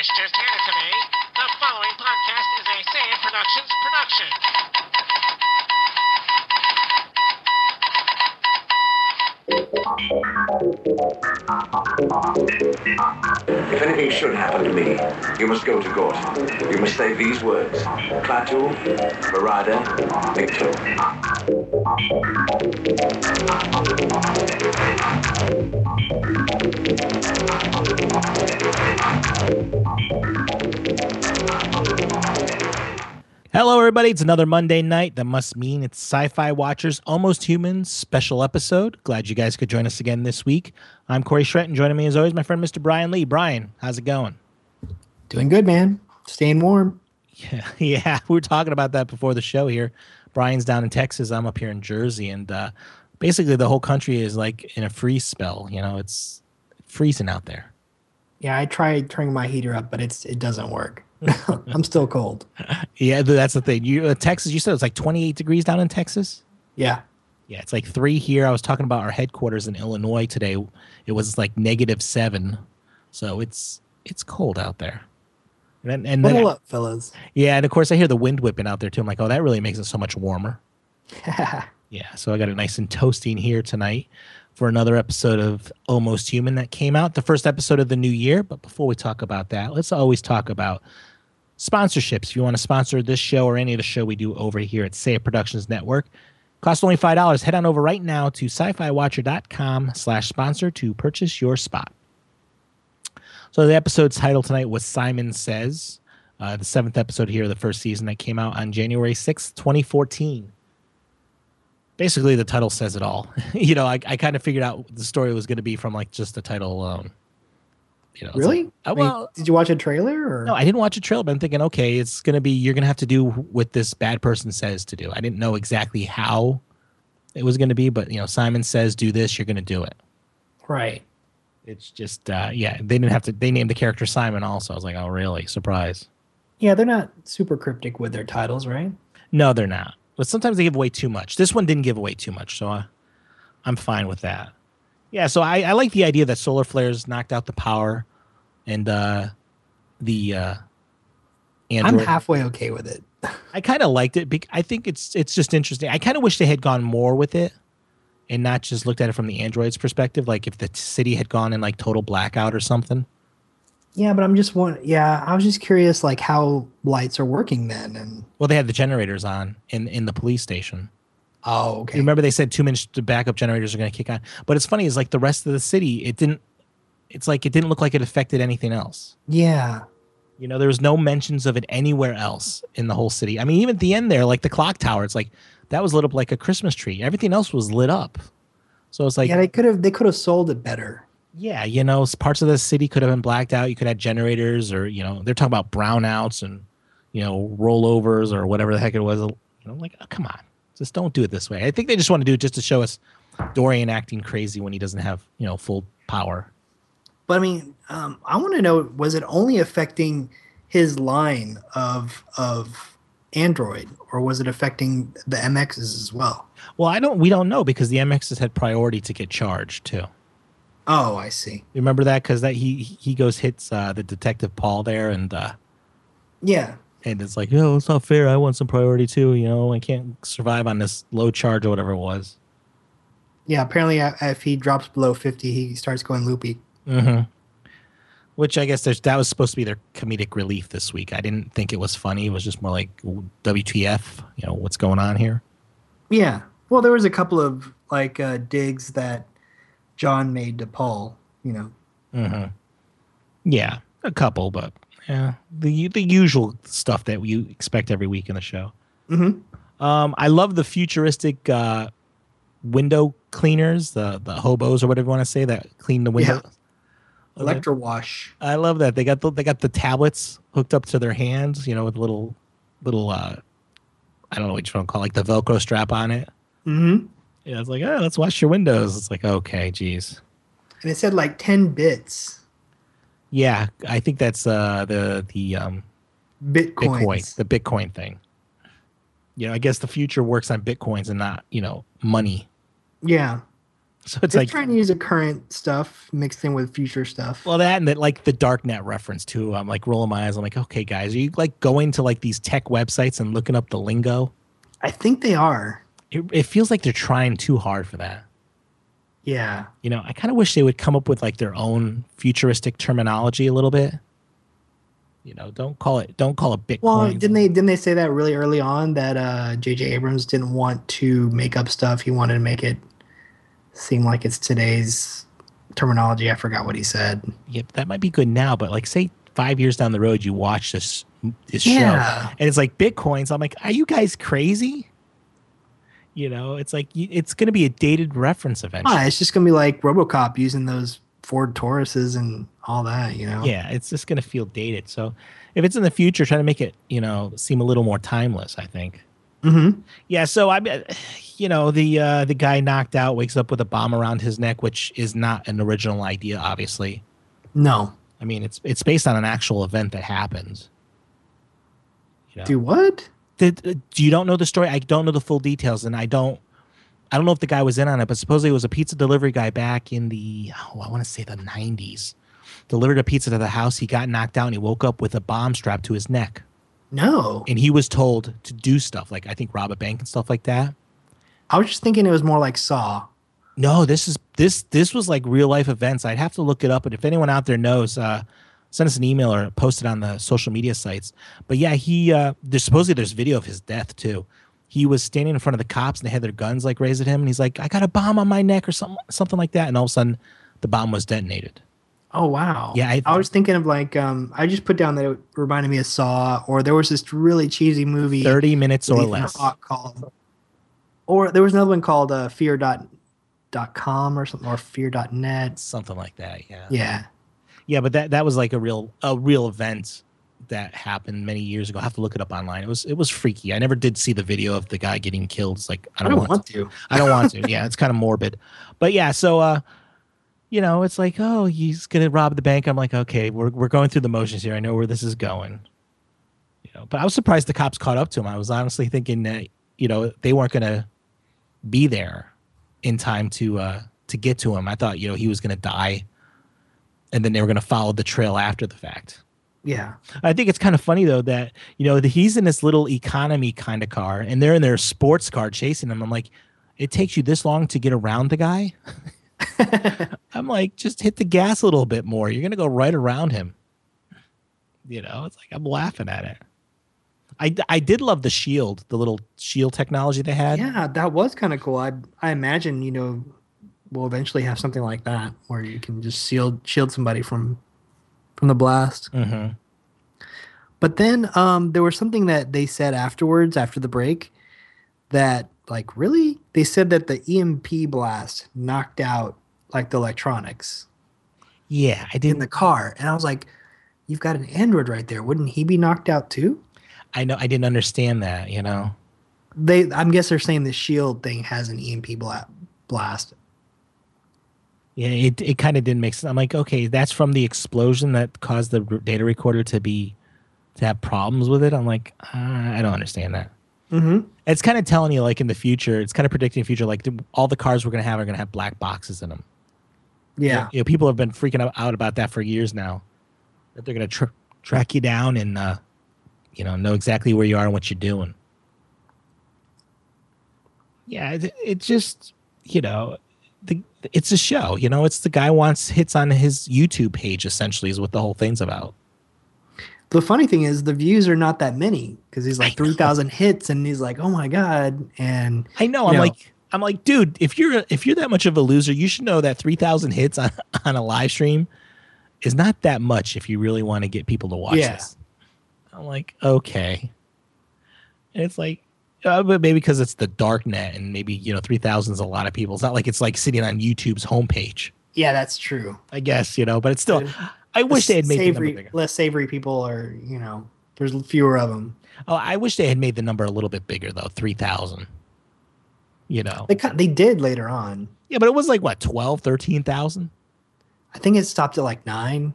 This just handed to me. The following podcast is a Sand Productions production. If anything should happen to me, you must go to court. You must say these words. Klaatu, Barada, Victor. Hello, everybody. It's another Monday night. That must mean it's Sci Fi Watchers Almost Humans special episode. Glad you guys could join us again this week. I'm Corey Schrett, and joining me as always, my friend Mr. Bryan Lee. Bryan, how's it going? Doing good, man. Staying warm. Yeah, yeah. We were talking about that before the show here. Bryan's down in Texas. I'm up here in Jersey, and uh, basically the whole country is like in a freeze spell. You know, it's freezing out there. Yeah, I tried turning my heater up, but it's it doesn't work. I'm still cold. Yeah, that's the thing. You uh, Texas, you said it's like 28 degrees down in Texas. Yeah. Yeah, it's like three here. I was talking about our headquarters in Illinois today. It was like negative seven, so it's it's cold out there. And, and then, up, fellas. yeah, and of course I hear the wind whipping out there too. I'm like, oh, that really makes it so much warmer. Yeah, so I got it nice and toasting here tonight for another episode of Almost Human that came out, the first episode of the new year. But before we talk about that, let's always talk about sponsorships. If you want to sponsor this show or any of the show we do over here at Say Productions Network, cost only five dollars. Head on over right now to sci-fi-watcher.com slash sponsor to purchase your spot. So the episode's title tonight was Simon Says, uh, the seventh episode here of the first season that came out on January sixth, 2014 basically the title says it all. you know, I, I kind of figured out the story was going to be from like just the title alone. You know, really? like- uh, I mean, well, did you watch a trailer or no, I didn't watch a trailer, but I'm thinking, okay, it's going to be you're going to have to do what this bad person says to do. I didn't know exactly how it was going to be, but you know, Simon says do this, you're going to do it. right? It's just, uh, yeah, they didn't have to. They named the character Simon also. I was like, oh, really? Surprise. Yeah, they're not super cryptic with their titles, right? No, they're not. But sometimes they give away too much. This one didn't give away too much, so I, I'm fine with that. Yeah, so I, I like the idea that solar flares knocked out the power, and uh, the uh, Android. I'm halfway okay with it. I kind of liked it. I think it's it's just interesting. I kind of wish they had gone more with it, and not just looked at it from the android's perspective. Like if the city had gone in like total blackout or something. Yeah, but I'm just one. Yeah, I was just curious, like how lights are working then, and Well, they had the generators on in in the police station. Oh, okay. You remember they said two minutes to backup generators are going to kick on. But it's funny is like the rest of the city, it didn't. It's like it didn't look like it affected anything else. Yeah, You know, there was no mentions of it anywhere else in the whole city. I mean, even at the end there, like the clock tower, it's like that was lit up like a Christmas tree. Everything else was lit up. So it's like, yeah, yeah, they could have they could have sold it better. Yeah, you know, parts of the city could have been blacked out. You could have generators, or you know, they're talking about brownouts and you know rollovers or whatever the heck it was. You know, like oh, come on, just don't do it this way. I think they just want to do it just to show us Dorian acting crazy when he doesn't have you know full power. But I mean, um, I want to know: was it only affecting his line of of Android, or was it affecting the MXs as well? Well, I don't. We don't know because the MXs had priority to get charged too. Oh, I see. You remember that because that he he goes hits uh, the detective Paul there and uh, Yeah, and it's like, oh, it's not fair. I want some priority too. You know, I can't survive on this low charge or whatever it was. yeah. Apparently, uh, if he drops below fifty, he starts going loopy. Mm-hmm. Which I guess there's that was supposed to be their comedic relief this week. I didn't think it was funny. It was just more like WTF? You know what's going on here? Yeah. Well, there was a couple of like uh, digs that John made to Paul. You know. Mm-hmm. Yeah, a couple, but yeah, the the usual stuff that you expect every week in the show. Mm-hmm. Um, I love the futuristic uh, window cleaners, the the hobos or whatever you want to say that clean the window. Electro wash. I love that they got the, they got the tablets hooked up to their hands, you know, with little little uh, I don't know what you want to call it, like the Velcro strap on it. Mm-hmm. Yeah, it's like, oh, let's wash your windows. It's like, okay, geez. And it said like ten bits. Yeah, I think that's uh, the the um, Bitcoins. Bitcoin, the Bitcoin thing. You know, I guess the future works on bitcoins and not you know money. Yeah. So it's like trying to use the current stuff mixed in with future stuff. well that and that like the darknet reference too. I'm like rolling my eyes. I'm like, okay, guys, are you like going to like these tech websites and looking up the lingo? I think they are. It, it feels like they're trying too hard for that. Yeah. You know, I kind of wish they would come up with like their own futuristic terminology a little bit. You know, don't call it don't call it Bitcoin. Well, didn't they didn't they say that really early on that uh JJ Abrams didn't want to make up stuff. He wanted to make it seem like it's today's terminology. I forgot what he said. Yep, that might be good now, but like say five years down the road, you watch this this Yeah. show and it's like Bitcoins. I'm like, are you guys crazy? You know, it's like it's going to be a dated reference eventually. It's just gonna be like RoboCop using those Ford Tauruses and all that, you know. Yeah, it's just going to feel dated. So if it's in the future, try to make it you know seem a little more timeless. I think. Mm-hmm. Yeah, so I, you know, the uh, the guy knocked out wakes up with a bomb around his neck, which is not an original idea, obviously. No. I mean, it's it's based on an actual event that happens. You know? Do what? Did, uh, you don't know the story? I don't know the full details, and I don't. I don't know if the guy was in on it, but supposedly it was a pizza delivery guy back in the oh, I want to say the '90s. Delivered a pizza to the house. He got knocked out, and he woke up with a bomb strapped to his neck. No. And he was told to do stuff like I think rob a bank and stuff like that. I was just thinking it was more like Saw. No, this is this this was like real life events. I'd have to look it up, but if anyone out there knows, uh, send us an email or post it on the social media sites. But yeah, he uh, there's supposedly there's video of his death too. He was standing in front of the cops and they had their guns like raised at him, and he's like, "I got a bomb on my neck" or something something like that, and all of a sudden, the bomb was detonated. Oh wow. Yeah, I- I, was thinking of like um I just put down that it reminded me of Saw or there was this really cheesy movie Thirty minutes or less. Called or there was another one called uh, fear dot dot com or something or fear dot net. Something like that. Yeah. Yeah. Yeah, but that that was like a real a real event that happened many years ago. I have to look it up online. It was it was freaky. I never did see the video of the guy getting killed. It's like I I don't, don't want to. I don't want to. Yeah, it's kind of morbid. But yeah, so uh you know, it's like, oh, he's gonna rob the bank. I'm like, okay, we're we're going through the motions here. I know where this is going. You know, but I was surprised the cops caught up to him. I was honestly thinking that, you know, they weren't gonna be there in time to uh to get to him. I thought, you know, he was gonna die and then they were gonna follow the trail after the fact. Yeah. I think it's kind of funny though that you know that he's in this little economy kind of car, and they're in their sports car chasing him. I'm like, it takes you this long to get around the guy. I'm like, just hit the gas a little bit more. You're gonna go right around him. You know, it's like I'm laughing at it. I, I did love the shield, the little shield technology they had. Yeah, that was kind of cool. I I imagine, you know, we'll eventually have something like that where you can just shield shield somebody from from the blast. hmm But then um, there was something that they said afterwards, after the break, that like really they said that the EMP blast knocked out like the electronics Yeah, I did in the car, and I was like, "You've got an Android right there. Wouldn't he be knocked out too?" I know. I didn't understand that. You know. They, I'm guess they're saying the Shield thing has an EMP bla- blast. Yeah, it it kind of didn't make sense. I'm like, okay, that's from the explosion that caused the data recorder to be to have problems with it. I'm like, uh, I don't understand that. Mm-hmm. It's kind of telling you, like in the future, it's kind of predicting the future. Like the, all the cars we're gonna have are gonna have black boxes in them. Yeah, you know, people have been freaking out- out about that for years now. That they're gonna tr- track you down and uh, you know know exactly where you are and what you're doing. Yeah, it, it just you know, the it's a show. You know, it's the guy wants hits on his YouTube page. Essentially, is what the whole thing's about. The funny thing is the views are not that many because he's like three thousand hits, and he's like, "Oh my god!" And I know. I'm know. like, I'm like, dude, if you're if you're that much of a loser, you should know that three thousand hits on on a live stream is not that much if you really want to get people to watch Yeah. this. I'm like, okay. And it's like, uh, but maybe because it's the dark net and maybe you know three thousand is a lot of people. It's not like it's like sitting on YouTube's homepage. yeah, that's true. I guess you know, but it's still. Uh, I wish they had made the number bigger. less savory people are, you know, there's fewer of them. Oh, I wish they had made the number a little bit bigger though, three thousand. You know, They they did later on. yeah, but it was like what 12, 13,000? I think it stopped at like nine.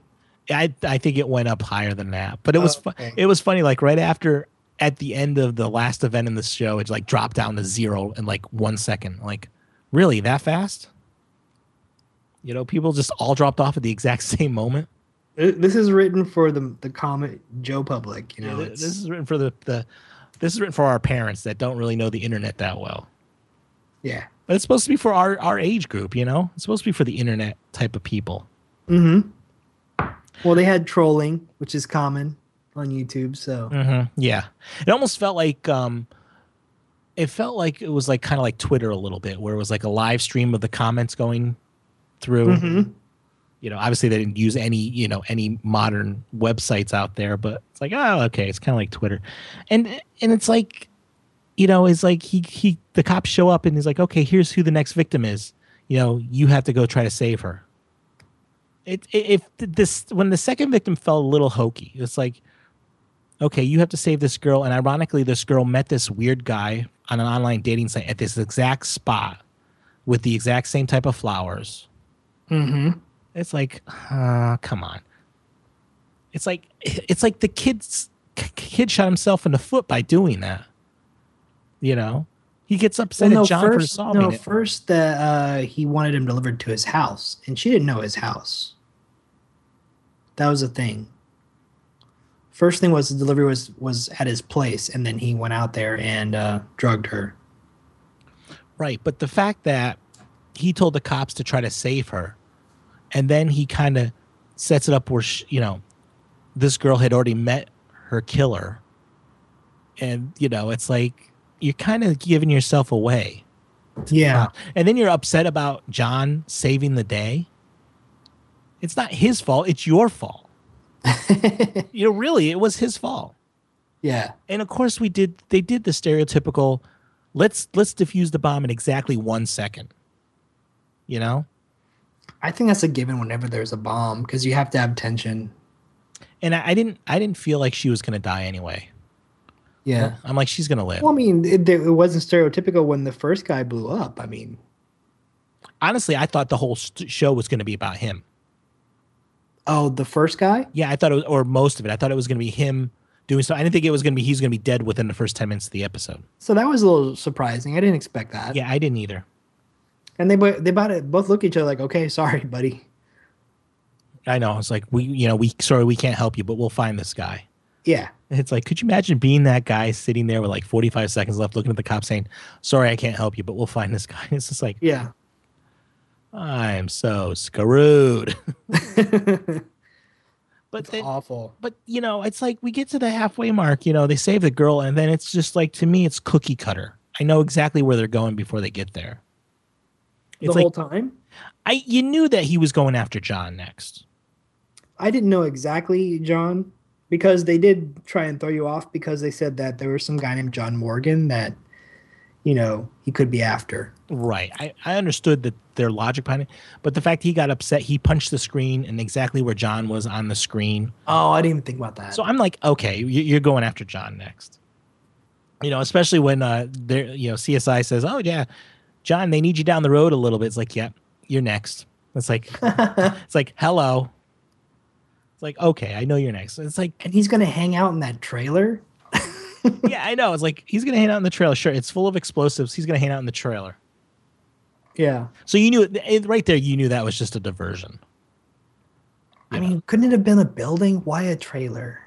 I I think it went up higher than that, but it was fu- Okay. it was funny. Like right after at the end of the last event in the show, it like dropped down to zero in like one second. Like, really that fast? You know, people just all dropped off at the exact same moment. This is written for the the common Joe public. You know, Yeah, this is written for the, the this is written for our parents that don't really know the internet that well. yeah. But it's supposed to be for our, our age group, you know? It's supposed to be for the internet type of people. Mm-hmm. Well, they had trolling, which is common on YouTube. So Mm-hmm. Yeah. It almost felt like um it felt like it was like kind of like Twitter a little bit, where it was like a live stream of the comments going through. Mhm. You know, obviously they didn't use any, you know, any modern websites out there, but it's like, oh, okay, it's kind of like Twitter. And and it's like, you know, it's like he he the cops show up and he's like, okay, here's who the next victim is. You know, you have to go try to save her. It, it if this when the second victim felt a little hokey, it's like, okay, you have to save this girl. And ironically, this girl met this weird guy on an online dating site at this exact spot with the exact same type of flowers. Mhm. It's like, uh, come on. It's like it's like the kid's kid shot himself in the foot by doing that. You know, he gets upset Well, no, at John for first, solving no, it. first that uh, he wanted him delivered to his house, and she didn't know his house. That was the thing. First thing was the delivery was was at his place, and then he went out there and uh, drugged her. Right, but the fact that he told the cops to try to save her, and then he kind of sets it up where sh you know this girl had already met her killer, and you know it's like you're kind of giving yourself away. Yeah, and then you're upset about John saving the day. It's not his fault; it's your fault. you know, really, it was his fault. yeah, And of course, we did. They did the stereotypical. Let's let's defuse the bomb in exactly one second. You know, I think that's a given whenever there's a bomb because you have to have tension. and I, I didn't. I didn't feel like she was going to die anyway. Yeah. I'm like, she's going to live. Well, I mean, it, it wasn't stereotypical when the first guy blew up. I mean, Honestly, I thought the whole st- show was going to be about him. Oh, the first guy. Yeah, I thought it was, or most of it. I thought it was going to be him doing so. I didn't think it was going to be he's going to be dead within the first ten minutes of the episode. So that was a little surprising. I didn't expect that. Yeah, I didn't either. And they they about it both look at each other like, okay, sorry, buddy. I know. It's like we, you know, we sorry we can't help you, but we'll find this guy. Yeah. And It's like, could you imagine being that guy sitting there with like 45 seconds left, looking at the cop saying, "Sorry, I can't help you, but we'll find this guy." It's just like, Yeah. I'm so screwed. but It's then, awful. but you know, it's like we get to the halfway mark. You know, they save the girl, and then it's just like to me, it's cookie cutter. I know exactly where they're going before they get there. It's The It's whole time. I you knew that he was going after John next. I didn't know exactly, John, because they did try and throw you off because they said that there was some guy named John Morgan that, you know, he could be after. Right. I, I understood that their logic behind it, but the fact he got upset, he punched the screen and exactly where John was on the screen. Oh, I didn't even think about that. So I'm like, okay, you- you're going after John next. You know, especially when uh, there, you know, CSI says, "Oh yeah, John, they need you down the road a little bit." It's like, yeah, you're next. It's like, it's like, hello. It's like, okay, I know you're next. It's like, and he's gonna hang out in that trailer. yeah, I know. It's like he's gonna hang out in the trailer. Sure, it's full of explosives. He's gonna hang out in the trailer. Yeah. So you knew it, right there. You knew that was just a diversion. I mean, couldn't it have been a building? Why a trailer?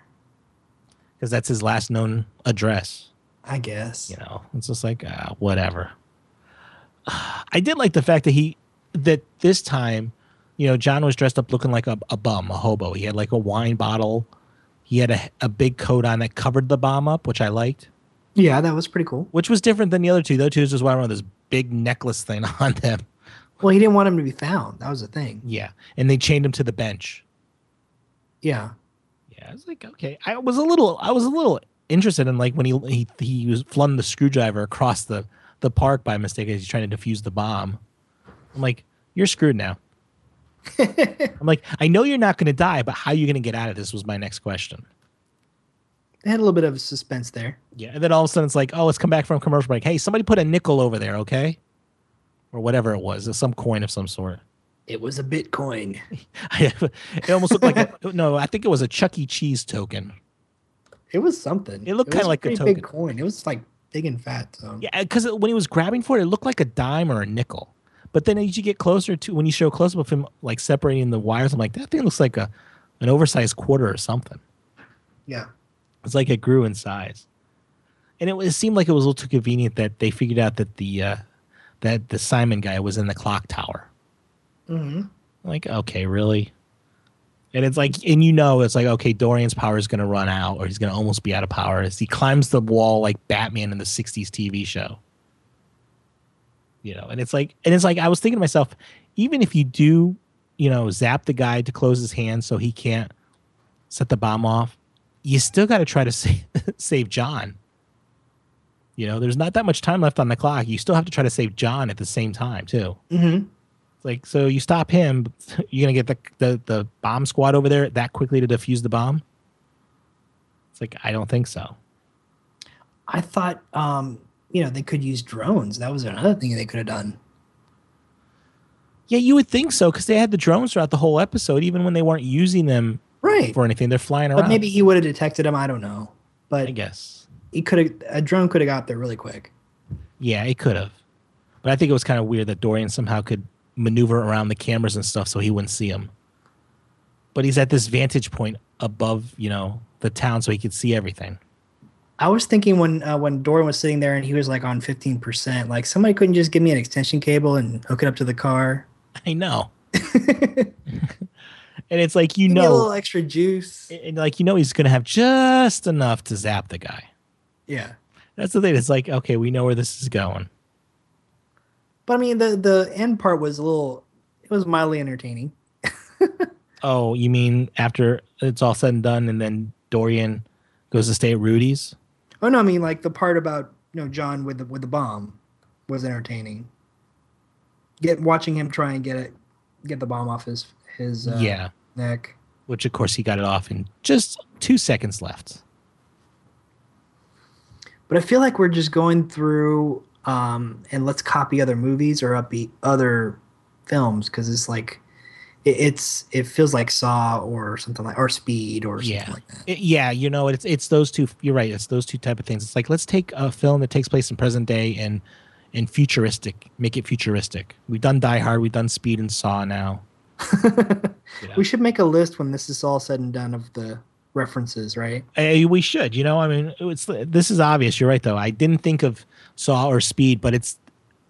because that's his last known address. I guess. You know, it's just like uh, whatever. I did like the fact that he that this time, you know, John was dressed up looking like a, a bum, a hobo. He had like a wine bottle. He had a, a big coat on that covered the bomb up, which I liked, Yeah, that was pretty cool. which was different than the other two. The other two just walking around this big necklace thing on them. Well, he didn't want him to be found. That was the thing. Yeah, and they chained him to the bench. Yeah. Yeah, I was like, okay. I was a little, I was a little interested in like when he he he was flung the screwdriver across the the park by mistake as he's trying to defuse the bomb. I'm like, you're screwed now. I'm like, I know you're not going to die, but how are you going to get out of this? Was my next question. They had a little bit of suspense there. Yeah, and then all of a sudden it's like, oh, let's come back from commercial break. Hey, somebody put a nickel over there, okay? Or whatever it was, some coin of some sort. It was a Bitcoin. it almost looked like a, no, I think it was a Chuck E. Cheese token. It was something. It looked kinda like a token. big coin. It was like big and fat. So Yeah, because when he was grabbing for it, it looked like a dime or a nickel. But then as you get closer to when you show a close up of him like separating the wires, I'm like, that thing looks like a an oversized quarter or something. Yeah. It's like it grew in size. And it, it seemed like it was a little too convenient that they figured out that the uh, that the Simon guy was in the clock tower. Mm-hmm. Like, okay, really? And it's like, and you know, it's like, okay, Dorian's power is going to run out, or he's going to almost be out of power as he climbs the wall like Batman in the '60s TV show. You know, and it's like, and it's like, I was thinking to myself, even if you do, you know, zap the guy to close his hand so he can't set the bomb off, you still got to try to save, save John. You know, there's not that much time left on the clock. You still have to try to save John at the same time, too. Mm-hmm. It's like so you stop him, you're gonna get the, the the bomb squad over there that quickly to defuse the bomb. It's like I don't think so. I thought, um, you know, they could use drones. That was another thing they could have done. Yeah, you would think so because they had the drones throughout the whole episode, even when they weren't using them Right. for anything. They're flying around. But maybe he would have detected him. I don't know. But I guess. he could have. A drone could have got there really quick. Yeah, it could have. But I think it was kind of weird that Dorian somehow could maneuver around the cameras and stuff so he wouldn't see him. But he's at this vantage point above, you know, the town so he could see everything. I was thinking when uh, when Dorian was sitting there and he was like on fifteen percent, like somebody couldn't just give me an extension cable and hook it up to the car. I know. and it's like you Give me a little extra juice. and like you know he's gonna have just enough to zap the guy. Yeah. That's the thing. It's like, okay, we know where this is going. But I mean, the the end part was a little. It was mildly entertaining. Oh, you mean after it's all said and done, and then Dorian goes to stay at Rudy's? Oh no, I mean like the part about you know John with the with the bomb was entertaining. Get watching him try and get it, get the bomb off his his uh, yeah. Neck. Which of course he got it off in just two seconds left. But I feel like we're just going through um, and let's copy other movies or upbeat other films because it's like it, it's it feels like Saw or something like or Speed or something Yeah. like that. It- yeah, you know, it's it's those two. You're right. It's those two type of things. It's like let's take a film that takes place in present day and and futuristic, make it futuristic. We've done Die Hard, we've done Speed and Saw now. You know? We should make a list when this is all said and done of the references, right? Eh, we should, you know. I mean, it's this is obvious. You're right, though. I didn't think of Saw or Speed, but it's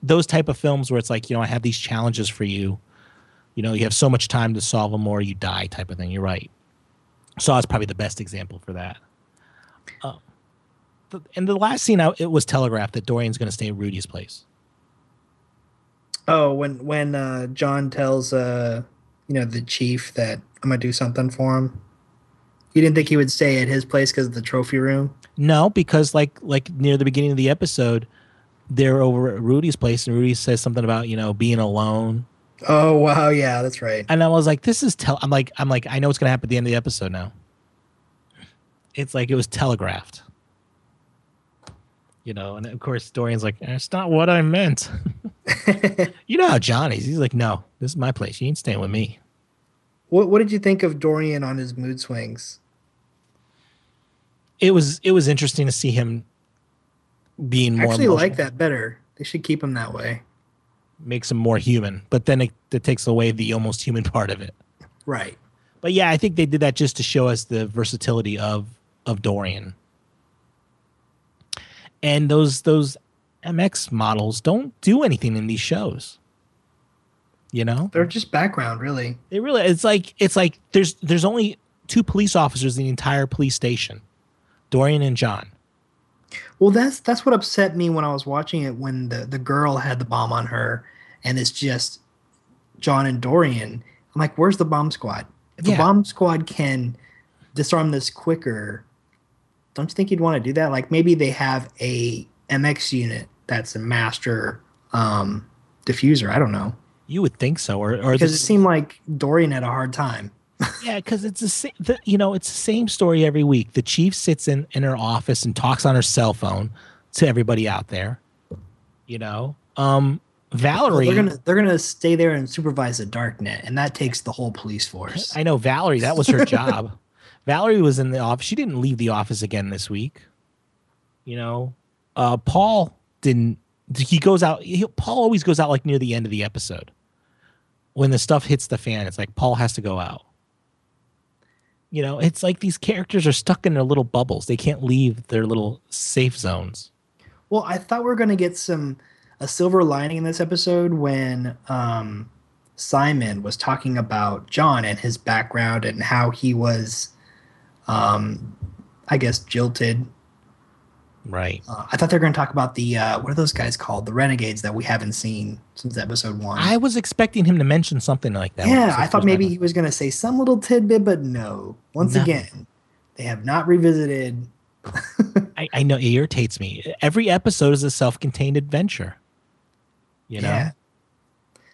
those type of films where it's like, you know, I have these challenges for you. You know, you have so much time to solve them, or you die, type of thing. You're right. Saw is probably the best example for that. Uh, the, and the last scene, I, it was telegraphed that Dorian's going to stay at Rudy's place. Oh, when when uh, John tells uh, you know the chief that I'm gonna do something for him. You didn't think he would stay at his place because of the trophy room? No, because like like near the beginning of the episode, they're over at Rudy's place, and Rudy says something about you know being alone. Oh wow, yeah, that's right. and I was like, "This is tell." I'm like, I'm like, I know what's gonna happen at the end of the episode now. It's like it was telegraphed, you know. And of course, Dorian's like, "It's not what I meant." you know how Johnny's? He's like, "No, this is my place. You ain't staying with me." What what did you think of Dorian on his mood swings? It was it was interesting to see him being I more actually like that better. They should keep him that way. makes him more human, but then it, it takes away the almost human part of it. Right. But yeah, I think they did that just to show us the versatility of of Dorian. And those those MX models don't do anything in these shows. You know? They're just background, really. They really it's like it's like there's there's only two police officers in the entire police station. Dorian and John. Well, that's that's what upset me when I was watching it when the the girl had the bomb on her, and it's just John and Dorian. I'm like, where's the bomb squad? If the bomb squad can disarm this quicker, don't you think you'd want to do that? Like maybe they have a MX unit that's a master um, diffuser. I don't know You would think so, or or because the- it seemed like Dorian had a hard time. Yeah, because it's the same. The, you know, it's the same story every week. The chief sits in in her office and talks on her cell phone to everybody out there. You know, um, Valerie. They're gonna they're gonna stay there and supervise the darknet, and that takes the whole police force. I know Valerie. That was her job. Valerie was in the office. She didn't leave the office again this week. You know, uh, Paul didn't he goes out. He, Paul always goes out like near the end of the episode. When the stuff hits the fan, it's like Paul has to go out. You know, it's like these characters are stuck in their little bubbles. They can't leave their little safe zones. Well, I thought we were going to get some a silver lining in this episode when um, Simon was talking about John and his background and how he was, um, I guess, jilted. Right. Uh, I thought they were going to talk about the uh, what are those guys called? The renegades that we haven't seen since episode one. I was expecting him to mention something like that. yeah, I thought maybe he was going to say some little tidbit, but no. Once No. again, they have not revisited. I, I know it irritates me. Every episode is a self-contained adventure. You know, Yeah.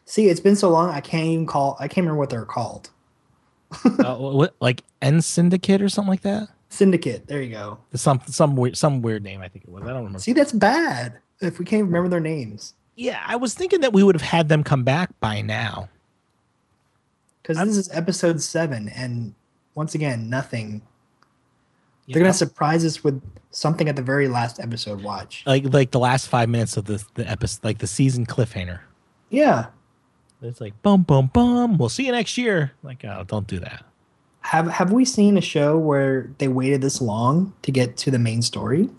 See, it's been so long. I can't even call. I can't remember what they're called. Uh, what, like InSyndicate or something like that. Syndicate. There you go. Some some weird some weird name. I think it was. I don't remember. See, that's bad. If we can't remember their names, Yeah, I was thinking that we would have had them come back by now. because this is episode seven, and once again, nothing. They're gonna surprise us with something at the very last episode. Watch. like like the last five minutes of the the episode, like the season cliffhanger. Yeah. It's like boom, boom, boom. We'll see you next year. Like, oh, don't do that. Have Have we seen a show where they waited this long to get to the main story?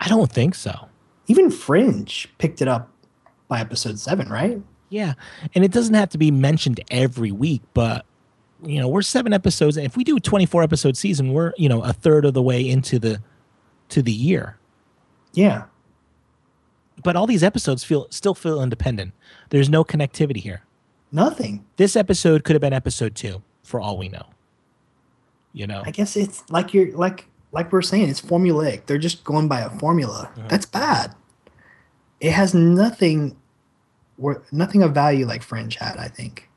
I don't think so. Even Fringe picked it up by episode seven, right? Yeah, and it doesn't have to be mentioned every week, but you know, we're seven episodes, and if we do a twenty-four episode season, we're you know a third of the way into the to the year. Yeah. But all these episodes feel still feel independent. There's no connectivity here. Nothing. This episode could have been episode two, for all we know. You know, I guess it's like you're like like we're saying, it's formulaic. They're just going by a formula. Mhm. That's bad. It has nothing wor- nothing of value like Fringe had, I think.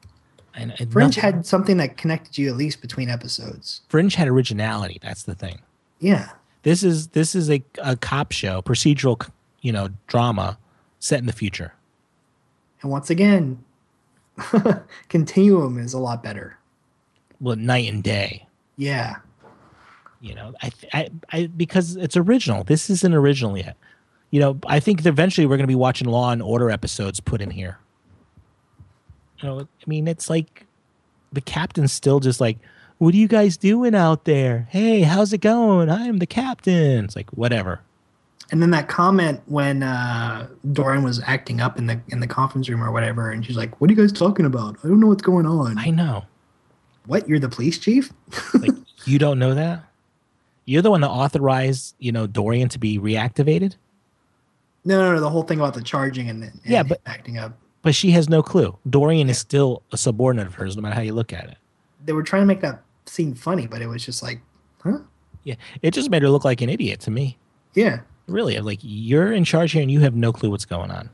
and, and Fringe nothing- had something that connected you at least between episodes. Fringe had originality. That's the thing. Yeah. This is this is a, a cop show, procedural, you know, drama set in the future. And once again, Continuum is a lot better. Well, night and day. Yeah. You know, I, I, I because it's original. This isn't original yet. You know, I think that eventually we're going to be watching Law and Order episodes put in here. You know, I mean, it's like the captain's still just like, "What are you guys doing out there? Hey, how's it going? I'm the captain." It's like whatever. And then that comment when uh, Dorian was acting up in the in the conference room or whatever, and she's like, "What are you guys talking about? I don't know what's going on." I know. what? You're the police chief? Like you don't know that. You're the one that authorized, you know, Dorian to be reactivated, No, no, no. The whole thing about the charging and, and Yeah, but- acting up. but she has no clue. Dorian is still a subordinate of hers, no matter how you look at it. They were trying to make that scene funny, but it was just like, huh? Yeah, it just made her look like an idiot to me. Yeah. Really, like you're in charge here and you have no clue what's going on.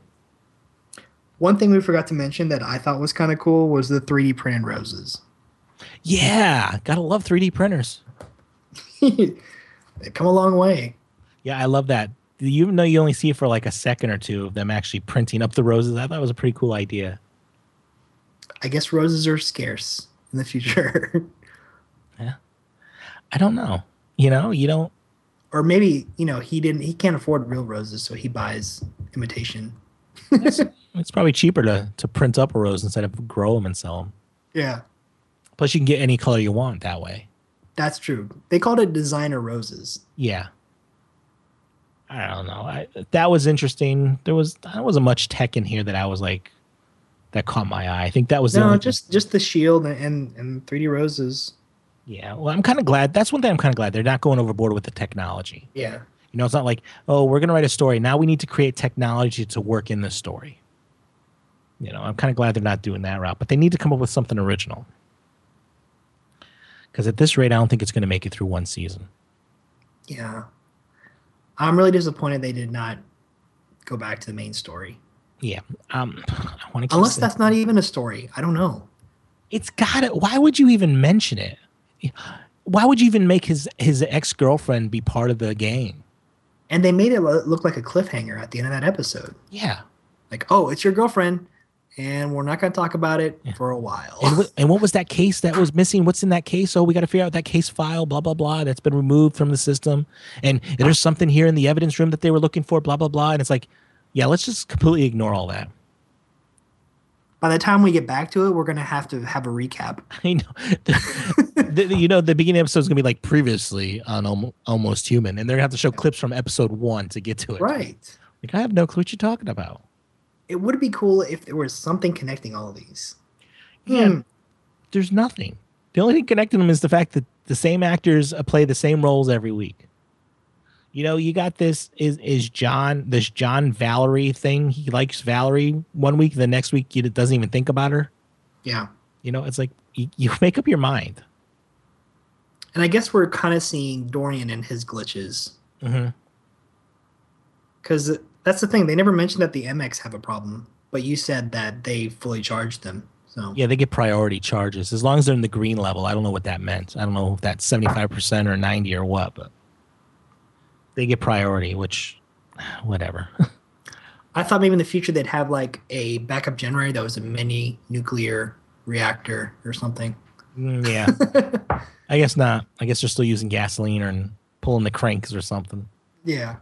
One thing we forgot to mention that I thought was kind of cool was the 3D printed roses. Yeah, gotta love 3D printers. they come a long way. Yeah, I love that. Even though you only see it for like a second or two of them actually printing up the roses, I thought it was a pretty cool idea. I guess roses are scarce in the future. Yeah i don't know. You know, you don't. Or maybe, you know, he didn't he can't afford real roses, so he buys imitation. It's probably cheaper to to print up a rose instead of grow them and sell them. Yeah. Plus, you can get any color you want that way. That's true. They called it designer roses. Yeah. I don't know. I, that was interesting. There was there wasn't much tech in here that I was like that caught my eye. I think that was No, just just the shield and and, and 3D roses. Yeah. Well, I'm kind of glad. That's one thing I'm kind of glad they're not going overboard with the technology. Yeah. You know, it's not like oh, we're gonna write a story now. We need to create technology to work in the story. You know, I'm kind of glad they're not doing that route, but they need to come up with something original. Because at this rate, I don't think it's going to make it through one season. Yeah. I'm really disappointed they did not go back to the main story. Yeah, um, I. Unless that's not even a story. I don't know. it's got it. Why would you even mention it? Why would you even make his his ex girlfriend be part of the game? And they made it look like a cliffhanger at the end of that episode. Yeah, Like, oh, it's your girlfriend. and we're not going to talk about it for a while. And what, and what was that case that was missing? What's in that case? Oh, we got to figure out that case file, blah, blah, blah, that's been removed from the system. And there's something here in the evidence room that they were looking for, blah, blah, blah. And it's like, yeah, let's just completely ignore all that. By the time we get back to it, we're going to have to have a recap. I know. The, the, you know, the beginning episode is going to be like previously on Almo- Almost Human, and they're going to have to show clips from episode one to get to it. Right. Like, I have no clue what you're talking about. It would be cool if there was something connecting all of these. Yeah. Hmm. There's nothing. The only thing connecting them is the fact that the same actors uh, play the same roles every week. You know, you got this is is John this John Valerie thing. He likes Valerie one week, the next week he doesn't even think about her. Yeah. You know, it's like you, you make up your mind. And I guess we're kind of seeing Dorian and his glitches. Mm-hmm. Because that's the thing. They never mentioned that the MX have a problem, but you said that they fully charged them. So Yeah, they get priority charges as long as they're in the green level. I don't know what that meant. I don't know if that's seventy five percent or ninety or what, but they get priority, which whatever. I thought maybe in the future they'd have like a backup generator that was a mini nuclear reactor or something. Mm, yeah, I guess not. I guess they're still using gasoline or pulling the cranks or something. Yeah.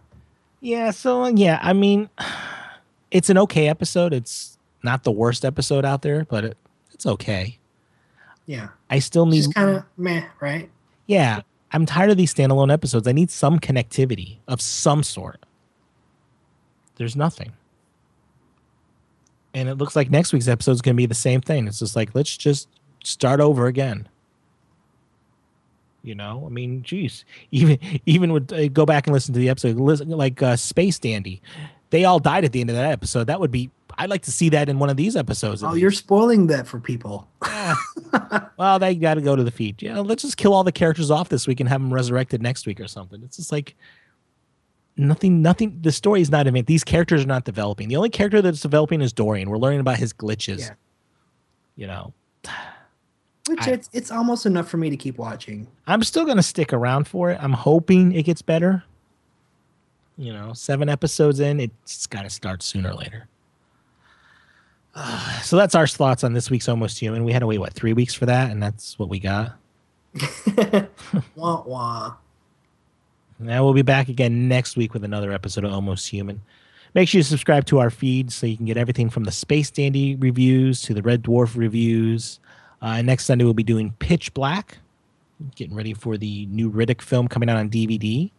Yeah, so yeah, I mean, it's an okay episode. It's not the worst episode out there, but it, it's okay. Yeah. I still need, kind of meh, right? yeah, I'm tired of these standalone episodes. I need some connectivity of some sort. There's nothing. And it looks like next week's episode is going to be the same thing. It's just like, let's just start over again. You know, I mean, geez, even even would uh, go back and listen to the episode, listen, like uh, Space Dandy, they all died at the end of that episode. That would be, I'd like to see that in one of these episodes. Oh, you're spoiling that for people. Yeah. well, they got to go to the feed. Yeah, let's just kill all the characters off this week and have them resurrected next week or something. It's just like nothing. Nothing. The story is not event. These characters are not developing. The only character that's developing is Dorian. We're learning about his glitches. Yeah. You know, Which I- it's it's almost enough for me to keep watching. I'm still gonna stick around for it. I'm hoping it gets better. You know, seven episodes in, it's got to start sooner or later. so that's our thoughts on this week's Almost Human. We had to wait what three weeks for that, and that's what we got. Wah wah. Now we'll be back again next week with another episode of Almost Human. Make sure you subscribe to our feed so you can get everything from the Space Dandy reviews to the Red Dwarf reviews. Uh, next Sunday we'll be doing Pitch Black, getting ready for the new Riddick film coming out on DVD.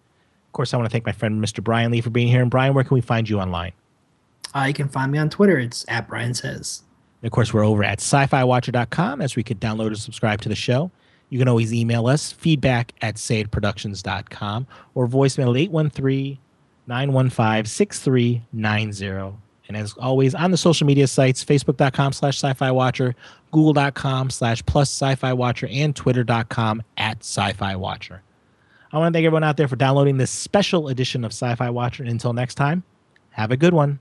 Of course, I want to thank my friend Mr. Bryan Lee for being here. And Bryan, where can we find you online? Uh, you can find me on Twitter. It's at Brian Says. And of course, we're over at sci-fi-watcher.com as we could download and subscribe to the show. You can always email us, feedback at saidproductions.com or voicemail 813-915-6390. And as always, on the social media sites, facebook.com slash sci-fi watcher, google.com slash plus sci-fi watcher, and twitter.com at sci-fi watcher. I want to thank everyone out there for downloading this special edition of Sci-Fi Watcher. And until next time, have a good one.